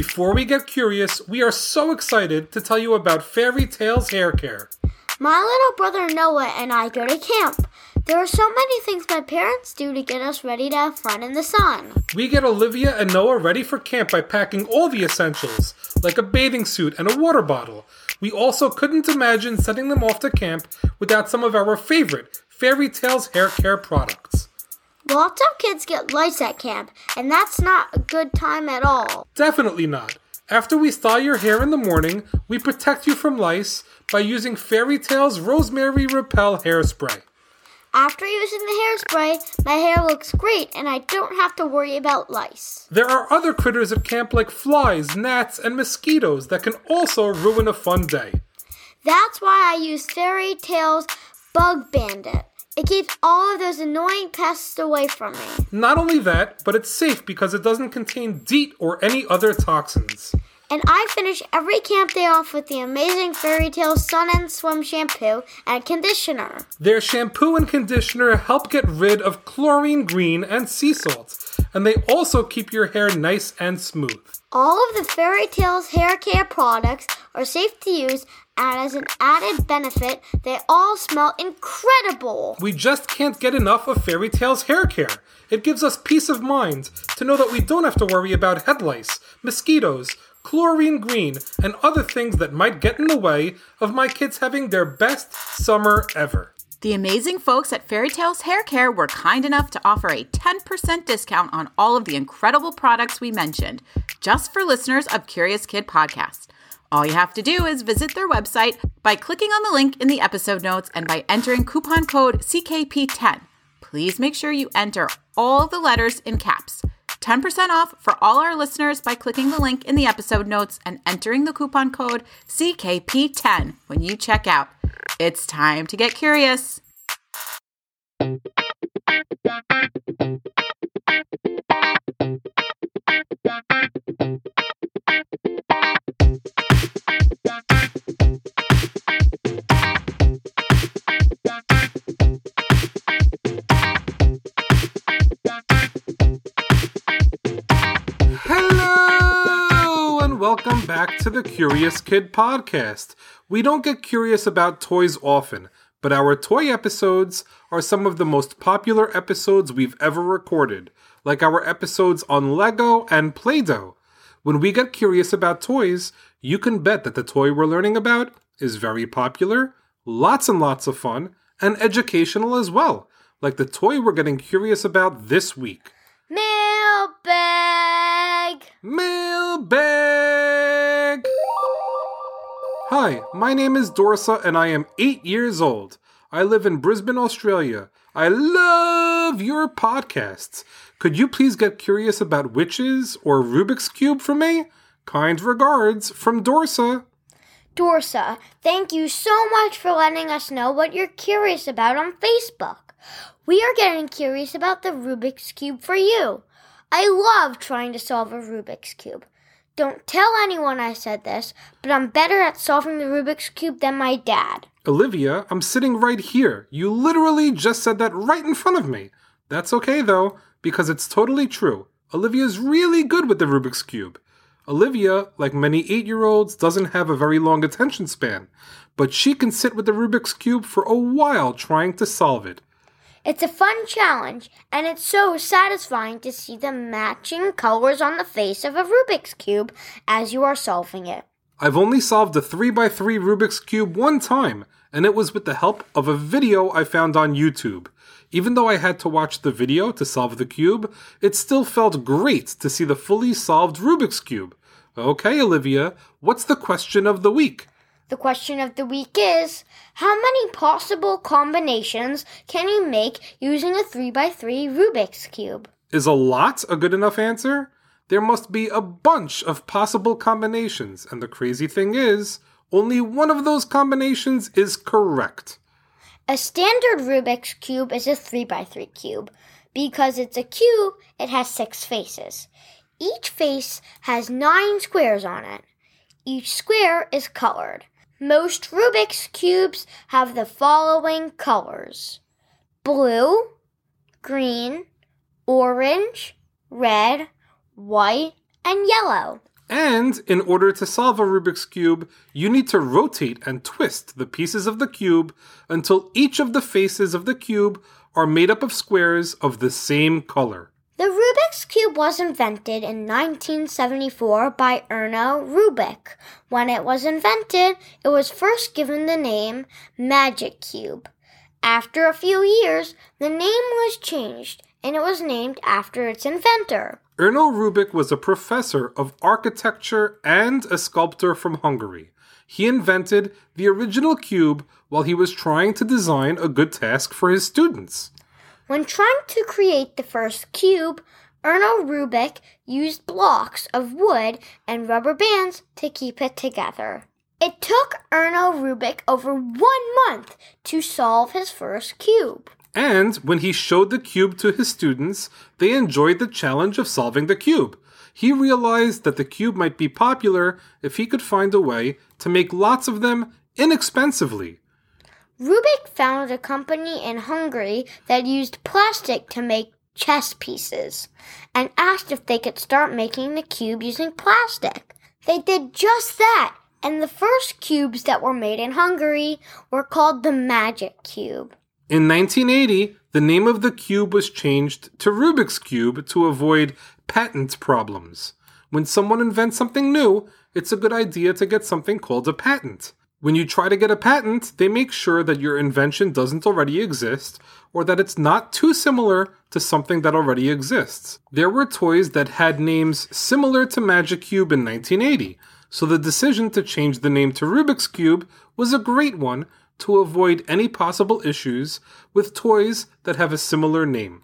Before we get curious, we are so excited to tell you about Fairy Tales Hair Care. My little brother Noah and I go to camp. There are so many things my parents do to get us ready to have fun in the sun. We get Olivia and Noah ready for camp by packing all the essentials, like a bathing suit and a water bottle. We also couldn't imagine sending them off to camp without some of our favorite Fairy Tales hair care products. Lots of kids get lice at camp, and that's not a good time at all. Definitely not. After we style your hair in the morning, we protect you from lice by using Fairy Tales Rosemary Repel Hairspray. After using the hairspray, my hair looks great and I don't have to worry about lice. There are other critters at camp like flies, gnats, and mosquitoes that can also ruin a fun day. That's why I use Fairy Tales Bug Bandit. It keeps all of those annoying pests away from me. Not only that, but it's safe because it doesn't contain DEET or any other toxins. And I finish every camp day off with the amazing Fairy Tales Sun and Swim shampoo and conditioner. Their shampoo and conditioner help get rid of chlorine green and sea salt, and they also keep your hair nice and smooth. All of the Fairy Tales hair care products are safe to use, and as an added benefit, they all smell incredible. We just can't get enough of Fairy Tales hair care. It gives us peace of mind to know that we don't have to worry about head lice, mosquitoes, chlorine green, and other things that might get in the way of my kids having their best summer ever. The amazing folks at Fairy Tales Hair Care were kind enough to offer a 10% discount on all of the incredible products we mentioned, just for listeners of Curious Kid Podcast. All you have to do is visit their website by clicking on the link in the episode notes and by entering coupon code CKP10. Please make sure you enter all the letters in caps. 10% off for all our listeners by clicking the link in the episode notes and entering the coupon code CKP10 when you check out. It's time to get curious. Welcome back to the Curious Kid Podcast. We don't get curious about toys often, but our toy episodes are some of the most popular episodes we've ever recorded, like our episodes on Lego and Play Doh. When we get curious about toys, you can bet that the toy we're learning about is very popular, lots and lots of fun, and educational as well, like the toy we're getting curious about this week. Mailbag! Mailbag! Hi, my name is Dorsa and I am 8 years old. I live in Brisbane, Australia. I love your podcasts. Could you please get curious about witches or Rubik's Cube for me? Kind regards from Dorsa. Dorsa, thank you so much for letting us know what you're curious about on Facebook. We are getting curious about the Rubik's Cube for you. I love trying to solve a Rubik's Cube. Don't tell anyone I said this, but I'm better at solving the Rubik's Cube than my dad. Olivia, I'm sitting right here. You literally just said that right in front of me. That's okay though, because it's totally true. Olivia's really good with the Rubik's Cube. Olivia, like many eight year olds, doesn't have a very long attention span, but she can sit with the Rubik's Cube for a while trying to solve it. It's a fun challenge, and it's so satisfying to see the matching colors on the face of a Rubik's Cube as you are solving it. I've only solved a 3x3 Rubik's Cube one time, and it was with the help of a video I found on YouTube. Even though I had to watch the video to solve the cube, it still felt great to see the fully solved Rubik's Cube. Okay, Olivia, what's the question of the week? The question of the week is How many possible combinations can you make using a 3x3 Rubik's Cube? Is a lot a good enough answer? There must be a bunch of possible combinations, and the crazy thing is, only one of those combinations is correct. A standard Rubik's Cube is a 3x3 cube. Because it's a cube, it has six faces. Each face has nine squares on it. Each square is colored. Most Rubik's Cubes have the following colors blue, green, orange, red, white, and yellow. And in order to solve a Rubik's Cube, you need to rotate and twist the pieces of the cube until each of the faces of the cube are made up of squares of the same color. The Rubik's Cube was invented in 1974 by Erno Rubik. When it was invented, it was first given the name Magic Cube. After a few years, the name was changed and it was named after its inventor. Erno Rubik was a professor of architecture and a sculptor from Hungary. He invented the original cube while he was trying to design a good task for his students. When trying to create the first cube, Erno Rubik used blocks of wood and rubber bands to keep it together. It took Erno Rubik over one month to solve his first cube. And when he showed the cube to his students, they enjoyed the challenge of solving the cube. He realized that the cube might be popular if he could find a way to make lots of them inexpensively. Rubik founded a company in Hungary that used plastic to make chess pieces and asked if they could start making the cube using plastic. They did just that, and the first cubes that were made in Hungary were called the Magic Cube. In 1980, the name of the cube was changed to Rubik's Cube to avoid patent problems. When someone invents something new, it's a good idea to get something called a patent. When you try to get a patent, they make sure that your invention doesn't already exist or that it's not too similar to something that already exists. There were toys that had names similar to Magic Cube in 1980, so the decision to change the name to Rubik's Cube was a great one to avoid any possible issues with toys that have a similar name.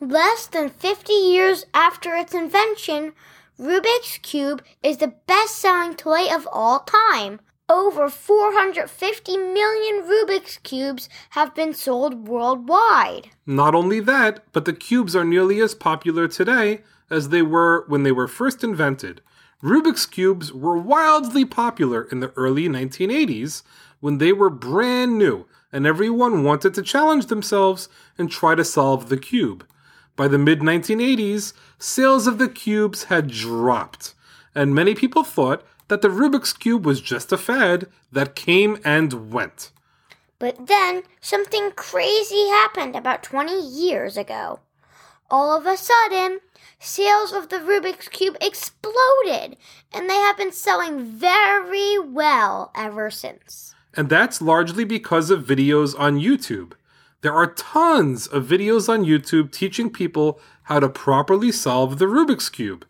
Less than 50 years after its invention, Rubik's Cube is the best selling toy of all time. Over 450 million Rubik's Cubes have been sold worldwide. Not only that, but the cubes are nearly as popular today as they were when they were first invented. Rubik's Cubes were wildly popular in the early 1980s when they were brand new and everyone wanted to challenge themselves and try to solve the cube. By the mid 1980s, sales of the cubes had dropped, and many people thought that the Rubik's Cube was just a fad that came and went. But then something crazy happened about 20 years ago. All of a sudden, sales of the Rubik's Cube exploded, and they have been selling very well ever since. And that's largely because of videos on YouTube. There are tons of videos on YouTube teaching people how to properly solve the Rubik's Cube.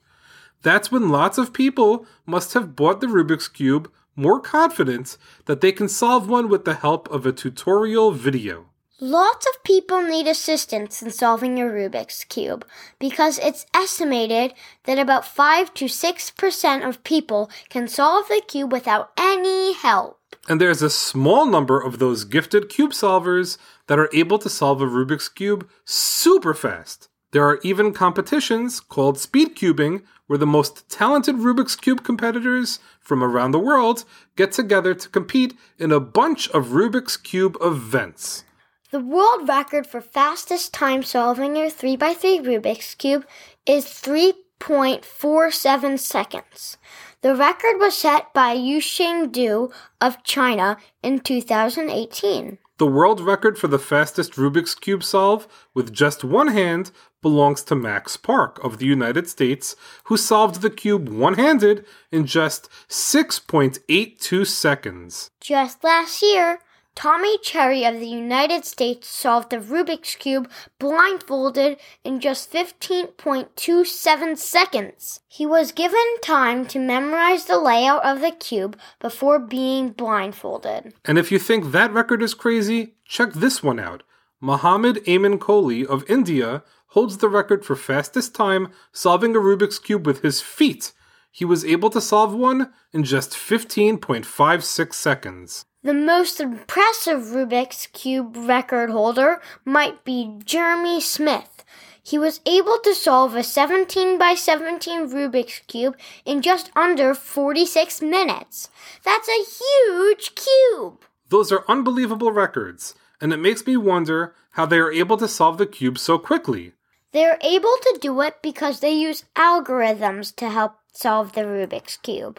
That's when lots of people must have bought the Rubik's Cube more confident that they can solve one with the help of a tutorial video. Lots of people need assistance in solving a Rubik's Cube because it's estimated that about 5 to 6% of people can solve the cube without any help. And there's a small number of those gifted cube solvers that are able to solve a Rubik's Cube super fast. There are even competitions called speed cubing where the most talented Rubik's Cube competitors from around the world get together to compete in a bunch of Rubik's Cube events. The world record for fastest time solving a 3x3 Rubik's Cube is 3.47 seconds. The record was set by Yusheng Du of China in 2018. The world record for the fastest Rubik's Cube solve with just one hand belongs to Max Park of the United States, who solved the cube one handed in just 6.82 seconds. Just last year, Tommy Cherry of the United States solved the Rubik's Cube blindfolded in just 15.27 seconds. He was given time to memorize the layout of the cube before being blindfolded. And if you think that record is crazy, check this one out. Muhammad Amin Kohli of India holds the record for fastest time solving a Rubik's Cube with his feet. He was able to solve one in just 15.56 seconds. The most impressive Rubik's Cube record holder might be Jeremy Smith. He was able to solve a 17 by 17 Rubik's Cube in just under 46 minutes. That's a huge cube! Those are unbelievable records, and it makes me wonder how they are able to solve the cube so quickly. They're able to do it because they use algorithms to help solve the Rubik's Cube.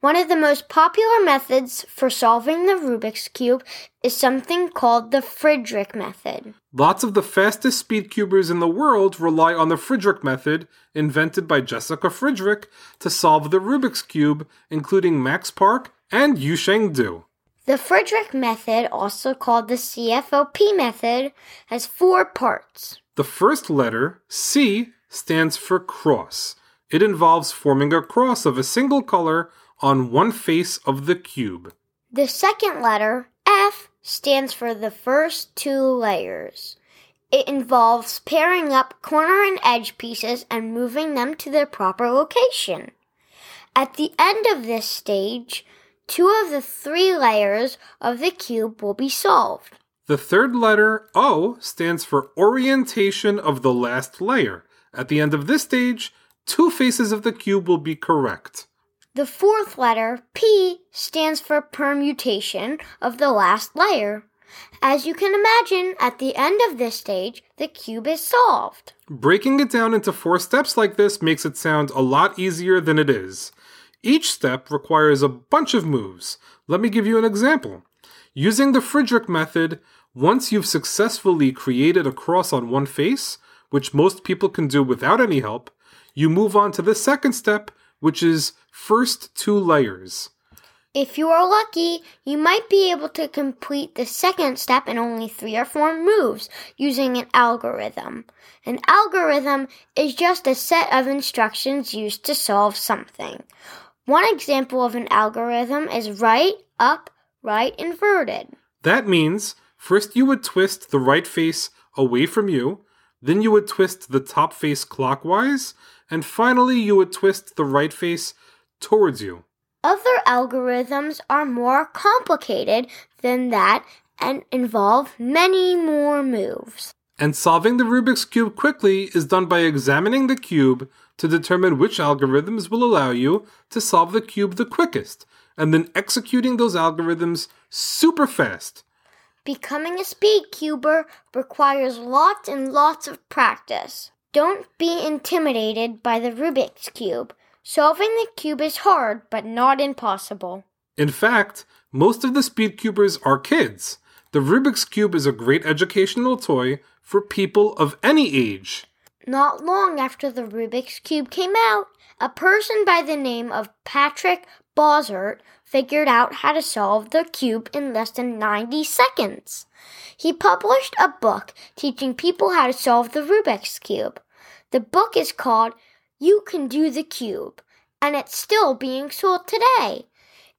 One of the most popular methods for solving the Rubik's Cube is something called the Fridrich method. Lots of the fastest speed cubers in the world rely on the Fridrich method, invented by Jessica Fridrich, to solve the Rubik's Cube, including Max Park and Yusheng Du. The Fridrich method, also called the CFOP method, has four parts. The first letter, C, stands for cross. It involves forming a cross of a single color on one face of the cube. The second letter, F, stands for the first two layers. It involves pairing up corner and edge pieces and moving them to their proper location. At the end of this stage, two of the three layers of the cube will be solved. The third letter, O, stands for orientation of the last layer. At the end of this stage, two faces of the cube will be correct. The fourth letter, P, stands for permutation of the last layer. As you can imagine, at the end of this stage, the cube is solved. Breaking it down into four steps like this makes it sound a lot easier than it is. Each step requires a bunch of moves. Let me give you an example. Using the Fridrich method, once you've successfully created a cross on one face, which most people can do without any help, you move on to the second step, which is first two layers. If you are lucky, you might be able to complete the second step in only three or four moves using an algorithm. An algorithm is just a set of instructions used to solve something. One example of an algorithm is right, up, right, inverted. That means first you would twist the right face away from you, then you would twist the top face clockwise, and finally you would twist the right face towards you. Other algorithms are more complicated than that and involve many more moves. And solving the Rubik's Cube quickly is done by examining the cube to determine which algorithms will allow you to solve the cube the quickest, and then executing those algorithms super fast. Becoming a speed cuber requires lots and lots of practice. Don't be intimidated by the Rubik's Cube. Solving the cube is hard, but not impossible. In fact, most of the speed cubers are kids. The Rubik's Cube is a great educational toy for people of any age. Not long after the Rubik's Cube came out, a person by the name of Patrick Bossert figured out how to solve the cube in less than 90 seconds. He published a book teaching people how to solve the Rubik's Cube. The book is called You Can Do the Cube, and it's still being sold today.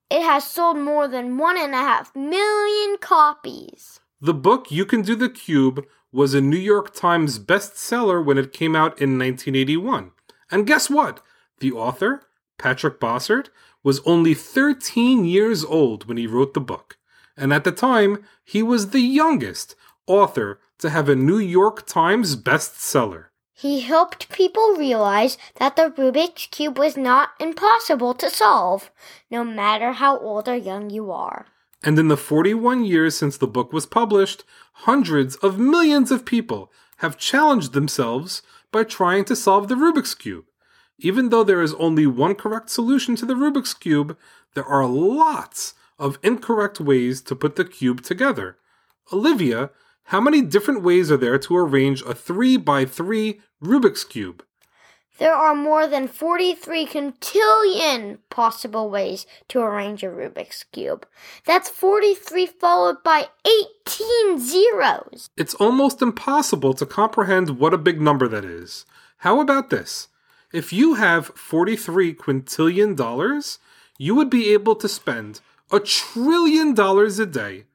It has sold more than one and a half million copies. The book You Can Do the Cube was a New York Times bestseller when it came out in 1981. And guess what? The author, Patrick Bossert, was only 13 years old when he wrote the book. And at the time, he was the youngest author to have a New York Times bestseller. He helped people realize that the Rubik's Cube was not impossible to solve, no matter how old or young you are. And in the 41 years since the book was published, hundreds of millions of people have challenged themselves by trying to solve the Rubik's Cube. Even though there is only one correct solution to the Rubik's Cube, there are lots of incorrect ways to put the cube together. Olivia, how many different ways are there to arrange a 3 by 3 Rubik's Cube? There are more than 43 quintillion possible ways to arrange a Rubik's Cube. That's 43 followed by 18 zeros. It's almost impossible to comprehend what a big number that is. How about this? If you have 43 quintillion dollars, you would be able to spend a trillion dollars a day,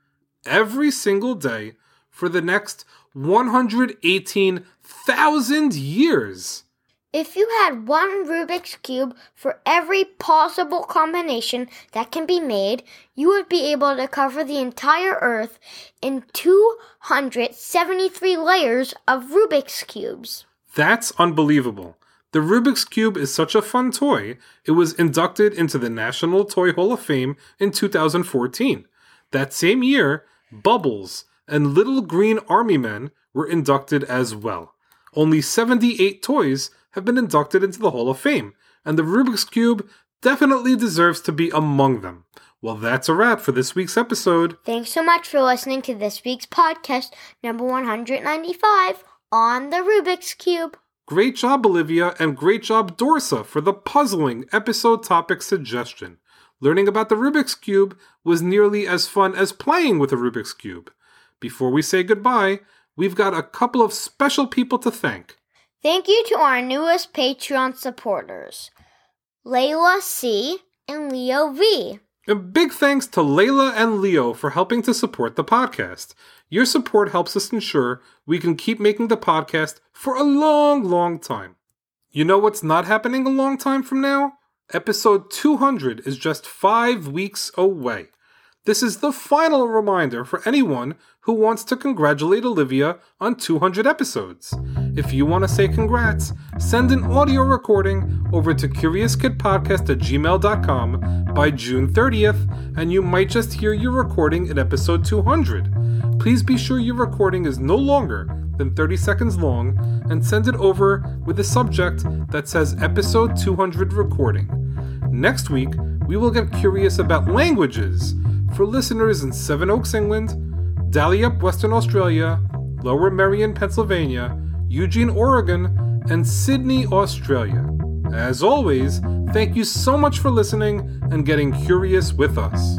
every single day, for the next 118,000 years. If you had one Rubik's Cube for every possible combination that can be made, you would be able to cover the entire Earth in 273 layers of Rubik's Cubes. That's unbelievable. The Rubik's Cube is such a fun toy, it was inducted into the National Toy Hall of Fame in 2014. That same year, Bubbles and Little Green Army Men were inducted as well. Only 78 toys have been inducted into the Hall of Fame, and the Rubik's Cube definitely deserves to be among them. Well, that's a wrap for this week's episode. Thanks so much for listening to this week's podcast, number 195, on the Rubik's Cube. Great job, Olivia, and great job, Dorsa, for the puzzling episode topic suggestion. Learning about the Rubik's Cube was nearly as fun as playing with a Rubik's Cube. Before we say goodbye, we've got a couple of special people to thank. Thank you to our newest Patreon supporters, Layla C. and Leo V. A big thanks to Layla and Leo for helping to support the podcast. Your support helps us ensure we can keep making the podcast for a long, long time. You know what's not happening a long time from now? Episode 200 is just five weeks away. This is the final reminder for anyone who wants to congratulate Olivia on 200 episodes. If you want to say congrats, send an audio recording over to CuriousKidPodcast at gmail.com by June 30th, and you might just hear your recording in episode 200. Please be sure your recording is no longer than 30 seconds long and send it over with a subject that says episode 200 recording. Next week, we will get curious about languages for listeners in Sevenoaks, England, Dalyellup, Western Australia, Lower Merion, Pennsylvania, Eugene, Oregon, and Sydney, Australia. As always, thank you so much for listening and getting curious with us.